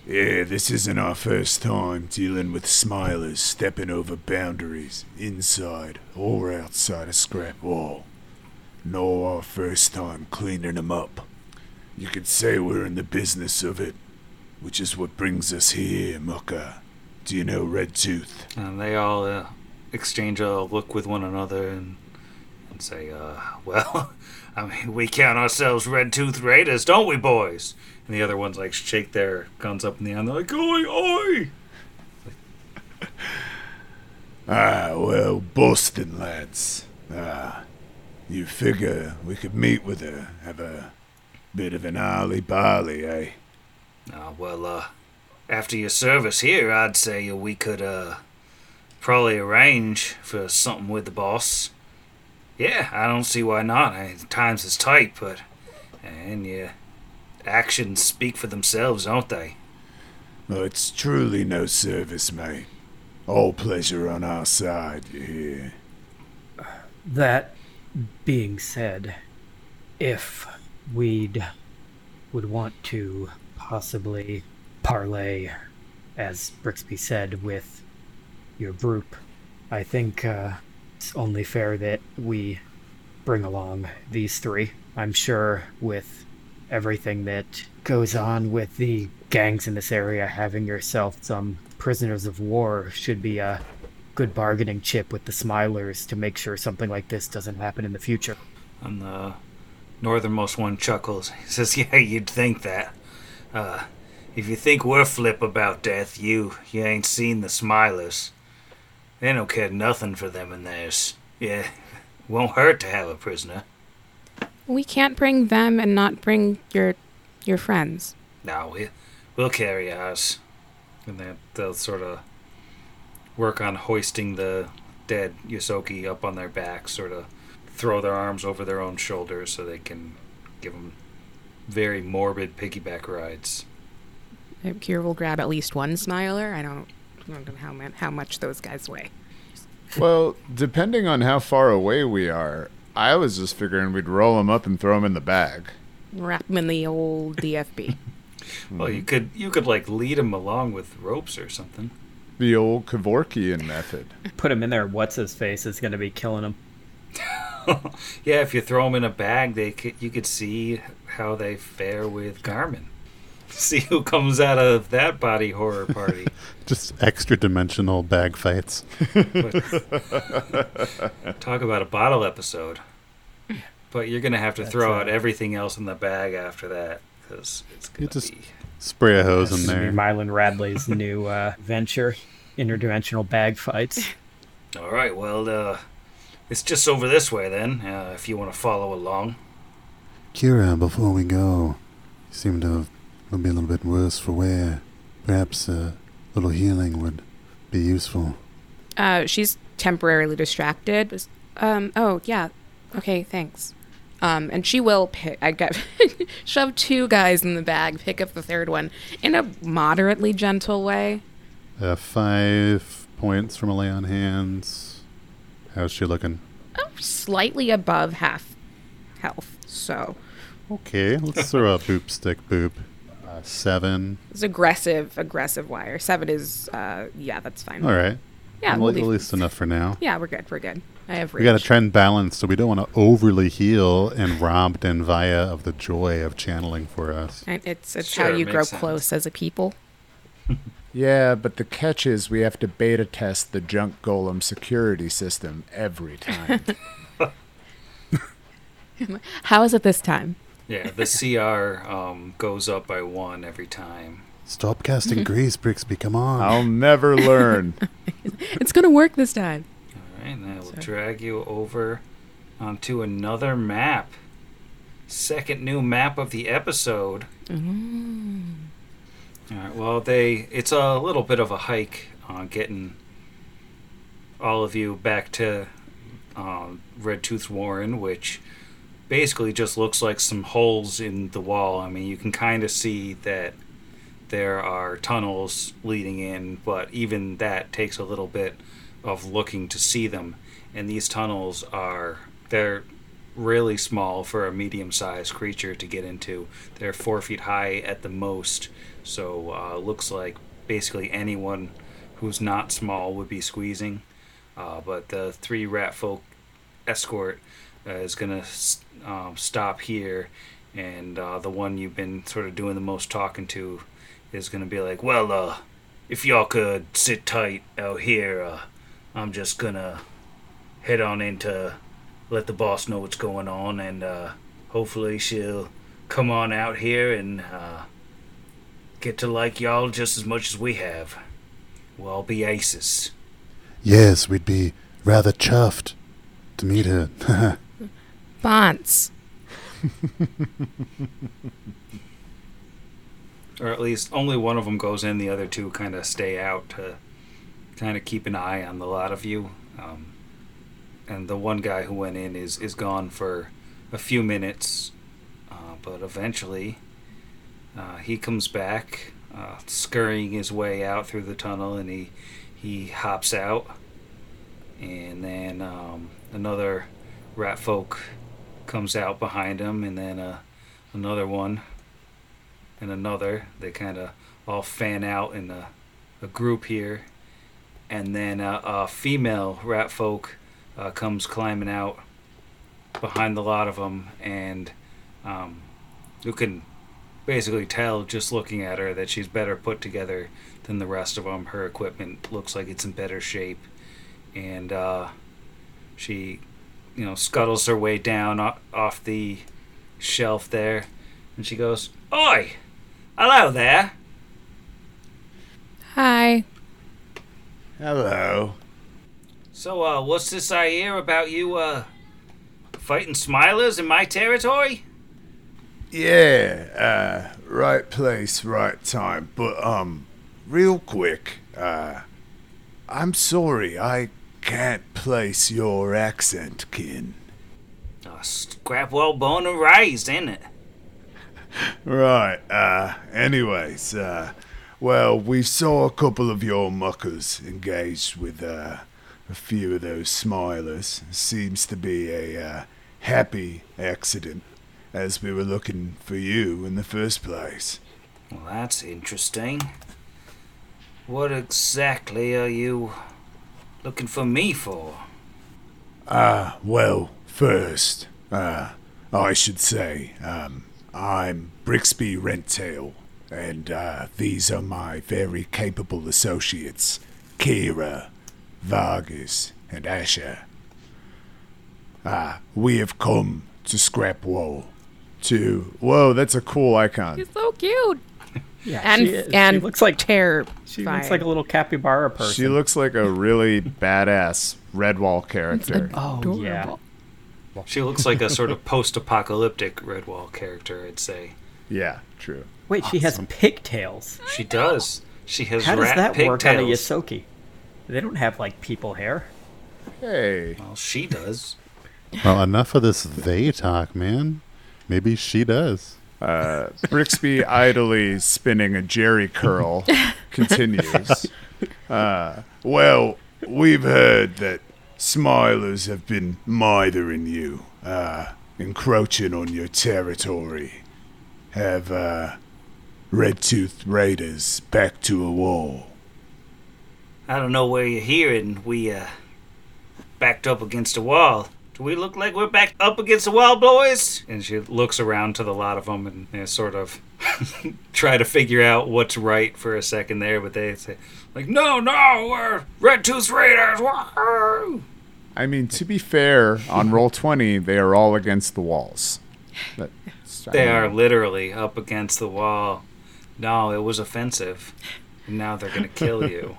Yeah, this isn't our first time dealing with smilers stepping over boundaries, inside or outside a scrap wall. Nor our first time cleaning cleaning 'em up. You could say we're in the business of it, which is what brings us here, Mucker. Do you know Red Tooth? And they all uh, exchange a look with one another and, and say, uh, well, I mean, we count ourselves red tooth raiders, don't we, boys? And the other ones, like, shake their guns up in the air and they're like, oi, oi! Ah, well, Boston lads. Ah, you figure we could meet with her, have a bit of an ollie barley, eh? Uh, well, uh, after your service here, I'd say we could, uh, probably arrange for something with the boss. Yeah, I don't see why not. I, times is tight, but, and yeah, actions speak for themselves, don't they? Well, it's truly no service, mate. All pleasure on our side, you hear? That being said, if we'd would want to possibly parlay, as Brixby said, with your group, I think uh, it's only fair that we bring along these three. I'm sure with everything that goes on with the gangs in this area, having yourself some prisoners of war should be a good bargaining chip with the Smilers to make sure something like this doesn't happen in the future. And the northernmost one chuckles. He says, "Yeah, you'd think that. Uh, if you think we're flip about death, you you ain't seen the Smilers. They don't care nothing for them and theirs. Yeah, won't hurt to have a prisoner. We can't bring them and not bring your your friends. No, we we'll carry ours." And then they'll sort of work on hoisting the dead Ysoki up on their backs, sort of throw their arms over their own shoulders so they can give them very morbid piggyback rides. Kira will grab at least one smiler. I don't, I don't know how, man, how much those guys weigh. Well, depending on how far away we are, I was just figuring we'd roll them up and throw them in the bag. Wrap them in the old DFB. Well, you could you could like lead them along with ropes or something. The old Kevorkian method. Put him in there. What's his face is going to be killing him. Yeah, if you throw them in a bag, they could, you could see how they fare with Garmin. See who comes out of that body horror party. Just extra dimensional bag fights. Talk about a bottle episode. But you're gonna have to throw That's, out everything else in the bag after that because it's gonna You be. Spray a hose in there. Mylan Radley's new uh, venture, interdimensional bag fights. All right, well, uh, it's just over this way then. Uh, if you want to follow along. Kira, before we go, you seem to have will be a little bit worse for wear. Perhaps a little healing would be useful. Uh, she's temporarily distracted. Um, oh yeah, okay, thanks. Um, and she will pick. I got shove two guys in the bag, pick up the third one in a moderately gentle way. Uh, five points from a lay on hands. How's she looking? Oh, slightly above half health. So Okay, let's throw a boop stick boop. Uh, seven. it's aggressive, aggressive wire. Seven is, uh, yeah, that's fine. All right. Yeah, Well, we'll at leave- least enough for now. Yeah, we're good. We're good. I have. We got to rage. trend balance, so we don't want to overly heal and rob Denvaya of the joy of channeling for us. And It's it's Sure, how you makes grow sense. close as a people. Yeah, but the catch is we have to beta test the junk golem security system every time. How is it this time? Yeah, the CR um, goes up by one every time. Stop casting grease, Brixby. Come on. I'll never learn. It's gonna work this time. All right, and I will drag you over onto another map. Second new map of the episode. All right. Well, they it's a little bit of a hike on getting all of you back to um, Red Tooth Warren, which basically just looks like some holes in the wall. I mean, you can kind of see that there are tunnels leading in, but even that takes a little bit of looking to see them. And these tunnels are they're really small for a medium-sized creature to get into. They're four feet high at the most, so uh, looks like basically anyone who's not small would be squeezing. Uh, but the three rat folk escort uh, is gonna um, stop here, and uh, the one you've been sort of doing the most talking to is gonna be like, "Well, uh, if y'all could sit tight out here, uh, I'm just gonna head on in to let the boss know what's going on, and uh, hopefully she'll come on out here and uh, get to like y'all just as much as we have. We'll all be aces." Yes, we'd be rather chuffed to meet her. Bonds. or at least only one of them goes in. The other two kind of stay out to kind of keep an eye on the lot of you. Um, and the one guy who went in is is gone for a few minutes, uh, but eventually uh, he comes back, uh, scurrying his way out through the tunnel, and he he hops out, and then um, another rat folk comes out behind him, and then uh, another one and another. They kind of all fan out in a, a group here. And then uh, a female rat folk uh, comes climbing out behind the lot of them. And um, you can basically tell just looking at her that she's better put together than the rest of them. Her equipment looks like it's in better shape. And uh, she, you know, scuttles her way down off the shelf there. And she goes, Oi! Hello there. Hi. Hello. So, uh, what's this I hear about you, uh, fighting Smilers in my territory? Yeah, uh, right place, right time. But, um, real quick, uh, I'm sorry, I can't place your accent, kin. Uh, Scrapwall born and raised, ain't it? Right, uh, anyways, uh, well, we saw a couple of your muckers engaged with, uh, a few of those smilers. Seems to be a, uh, happy accident, as we were looking for you in the first place. Well, that's interesting. What exactly are you looking for me for? Ah, well, first, uh, I should say, um, I'm Brixby Renttail, and, uh, these are my very capable associates, Kira, Vargas, and Asher. Ah, we have come to Scrapwall. To, whoa, that's a cool icon. She's so cute. Yeah, And she, is. and she looks like terror. she looks like a little capybara person. She looks like a really badass Redwall character. oh yeah, She looks like a sort of post apocalyptic Redwall character, I'd say. Yeah, true. wait, she has pigtails. She does. She has How does rat that work on a pigtails. Ysoki? They don't have like people hair. Hey, Well, she does. well, enough of this they talk, man. Maybe she does. uh, Brixby idly spinning a Jerry curl continues. Uh, well, we've heard that Smilers have been mithering you, uh, encroaching on your territory. Have, uh, Red Tooth Raiders back to a wall. I don't know where you're hearing. We uh, backed up against a wall. Do we look like we're backed up against a wall, boys? And she looks around to the lot of them and you know, sort of try to figure out what's right for a second there. But they say, like, no, no, we're Red Tooth Raiders. Wahoo!" I mean, to be fair, on roll twenty, they are all against the walls. That's, I They are literally up against the wall. No, it was offensive. And now they're gonna kill you.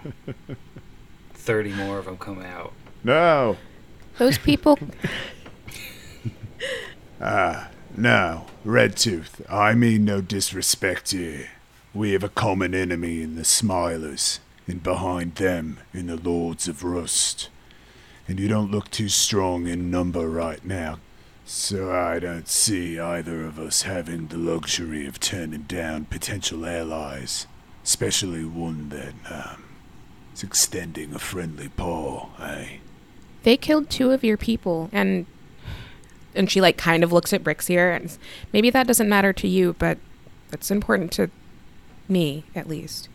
Thirty more of them come out. No. Those people. Uh No, Red Tooth, I mean no disrespect here. We have a common enemy in the Smilers, and behind them in the Lords of Rust. And you don't look too strong in number right now, so I don't see either of us having the luxury of turning down potential allies, especially one that, um, is extending a friendly paw, eh? They killed two of your people, and and she like kind of looks at Brix here, and maybe that doesn't matter to you, but it's important to me at least.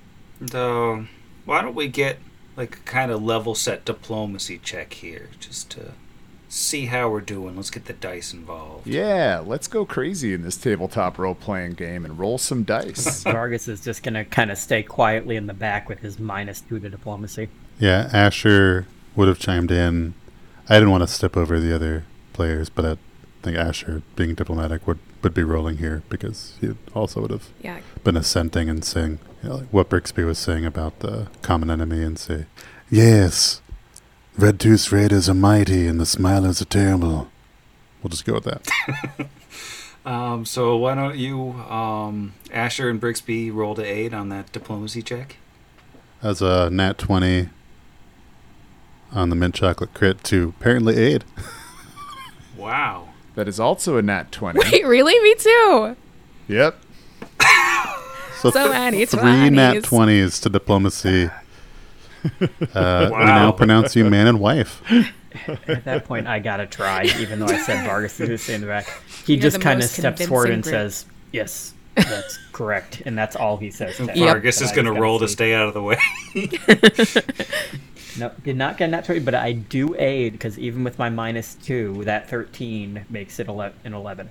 So, why don't we get like a kind of level set diplomacy check here, just to see how we're doing. Let's get the dice involved. Yeah, let's go crazy in this tabletop role playing game and roll some dice. Vargas is just gonna kind of stay quietly in the back with his minus two to diplomacy. Yeah, Asher would have chimed in. I didn't want to step over the other players, but I think Asher, being diplomatic, would, would be rolling here because he also would have Yeah. been assenting and saying you know, like what Brixby was saying about the common enemy and say, Yes, Red Tooth Raiders are mighty and the Smilers are terrible. We'll just go with that. Um, so why don't you, um, Asher and Brixby, roll to aid on that diplomacy check? As a nat 20 on the mint chocolate crit to apparently aid. Wow. That is also a nat 20. Wait, really? Me too. Yep. So, So many three nat 20s. 20s to diplomacy. Uh, We now pronounce you man and wife. At that point, I gotta try, even though I said Vargas is gonna stay in the back. He You're just kind of steps forward and convincing says, "Yes, that's correct," and that's all he says. to Yep. Vargas is going to just gotta roll to see. stay out of the way. No, did not get a nat 20, but I do aid because even with my minus two, that 13 makes it ele- an 11.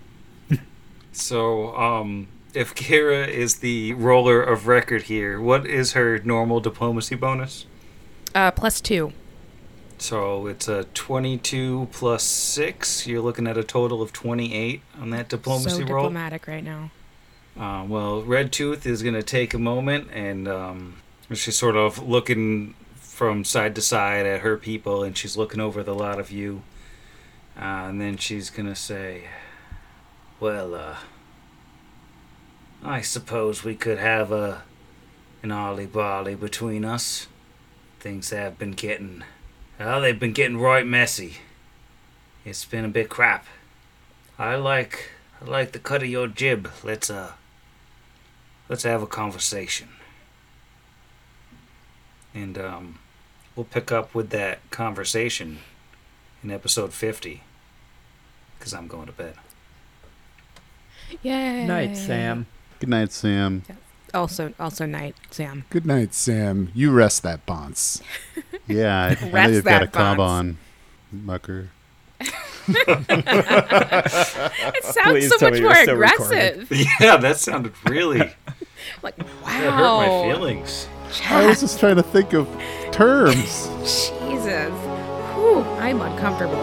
so, um, if Kira is the roller of record here, what is her normal diplomacy bonus? Uh, plus two. So it's a 22 plus 6. You're looking at a total of 28 on that diplomacy so roll. diplomatic right now. Uh, well, Red Tooth is going to take a moment and um, she's sort of looking from side to side at her people and she's looking over the lot of you. Uh, and then she's to say, Well, uh, I suppose we could have a, an ollie bally between us. Things have been getting, well, they've been getting right messy. It's been a bit crap. I like, I like the cut of your jib. Let's, uh, let's have a conversation. And um, we'll pick up with that conversation in episode 50. Because I'm going to bed. Yay. Night, Sam. Good night, Sam. Also, also night, Sam. Good night, Sam. You rest that bonce. Yeah, I, I know Rest you've got a that cob on, mucker. It sounds Please so much more you're aggressive. yeah, that sounded really. Like, That hurt my wow. Feelings. I was just trying to think of terms. Jesus. Whew, I'm uncomfortable.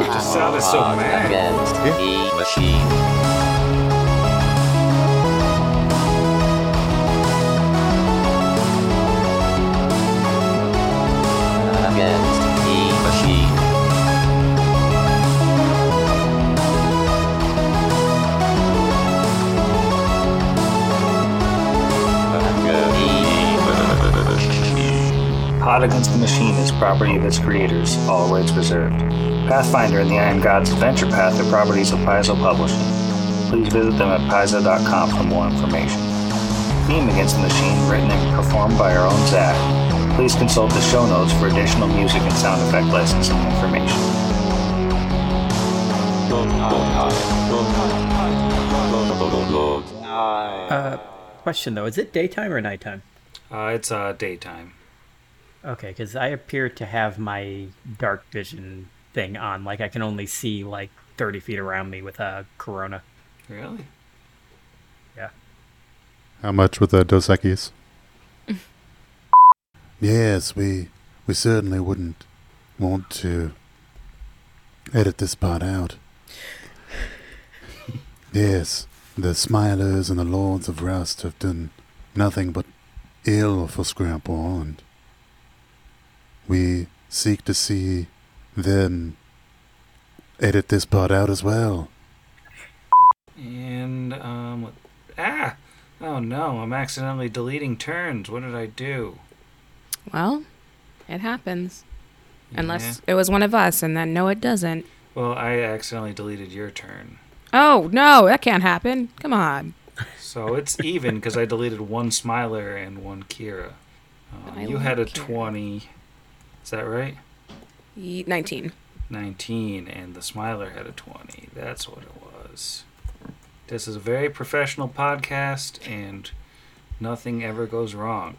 It just sounded so mad. Against machine. Pot Against the Machine is property of its creators, all rights reserved. Pathfinder and the Iron Gods Adventure Path are properties of Paizo Publishing. Please visit them at paizo.com for more information. Theme Against the Machine written and performed by our own Zach. Please consult the show notes for additional music and sound effect licensing information. Uh, question though, is it daytime or nighttime? Uh, it's uh, daytime. Okay, because I appear to have my dark vision thing on. Like I can only see like 30 feet around me with a corona. Really? Yeah. How much with the Dos Equis? yes, we we certainly wouldn't want to edit this part out. yes, the Smilers and the Lords of Rust have done nothing but ill for Scrapwall, and we seek to see them edit this part out as well. And um, what- ah, oh no, I'm accidentally deleting turns. What did I do? Well, it happens. Yeah. Unless it was one of us, and then no, it doesn't. Well, I accidentally deleted your turn. Oh, no, that can't happen. Come on. So it's even because I deleted one Smiler and one Kira. I you had a Kira. 20. Is that right? 19. 19, and the Smiler had a 20. That's what it was. This is a very professional podcast, and nothing ever goes wrong.